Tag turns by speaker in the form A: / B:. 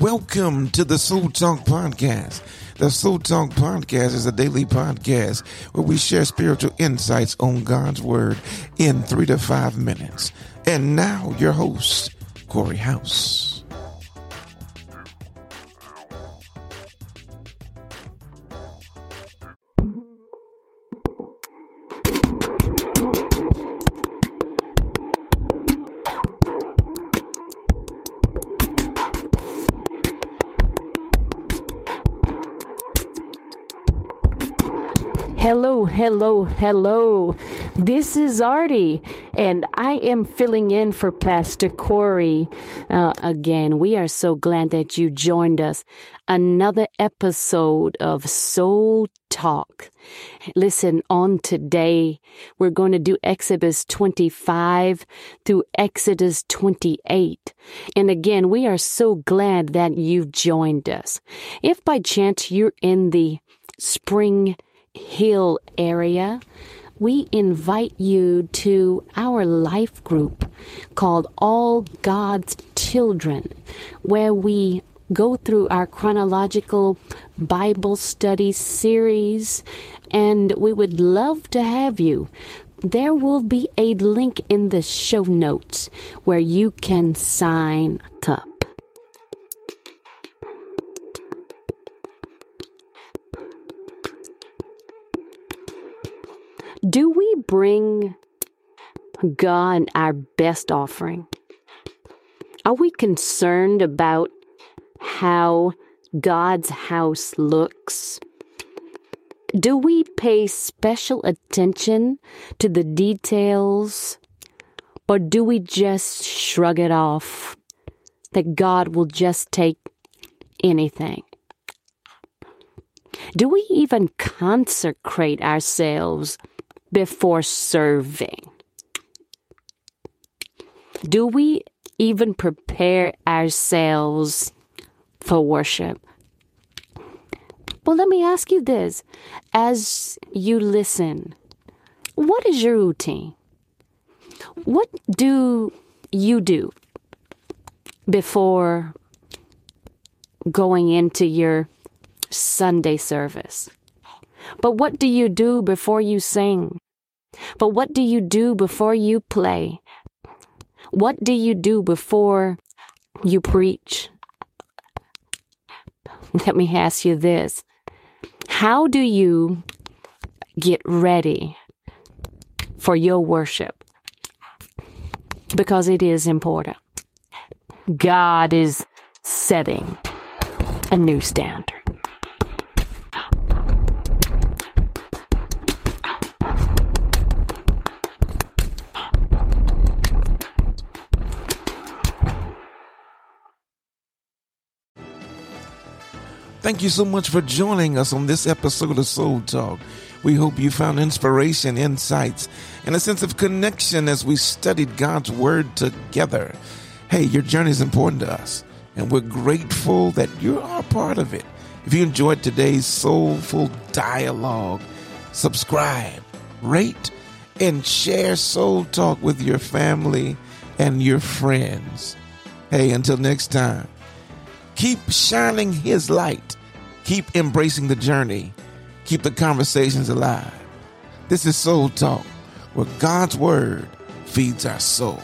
A: Welcome to the Soul Talk Podcast. The Soul Talk Podcast is a daily podcast where we share spiritual insights on God's Word in three to five minutes. And now, your host, Corey House.
B: Hello, hello, hello. This is Artie, and I am filling in for Pastor Corey. Uh, again, we are so glad that you joined us. Another episode of Soul Talk. Listen, on today, we're going to do Exodus 25 through Exodus 28. And again, we are so glad that you've joined us. If by chance you're in the spring Hill area, we invite you to our life group called All God's Children, where we go through our chronological Bible study series, and we would love to have you. There will be a link in the show notes where you can sign up. Do we bring God our best offering? Are we concerned about how God's house looks? Do we pay special attention to the details? Or do we just shrug it off that God will just take anything? Do we even consecrate ourselves before serving? Do we even prepare ourselves for worship? Well, let me ask you this as you listen, what is your routine? What do you do before going into your Sunday service? But what do you do before you sing? But what do you do before you play? What do you do before you preach? Let me ask you this. How do you get ready for your worship? Because it is important. God is setting a new standard.
A: Thank you so much for joining us on this episode of Soul Talk. We hope you found inspiration, insights, and a sense of connection as we studied God's Word together. Hey, your journey is important to us, and we're grateful that you are part of it. If you enjoyed today's soulful dialogue, subscribe, rate, and share Soul Talk with your family and your friends. Hey, until next time. Keep shining His light. Keep embracing the journey. Keep the conversations alive. This is Soul Talk, where God's Word feeds our soul.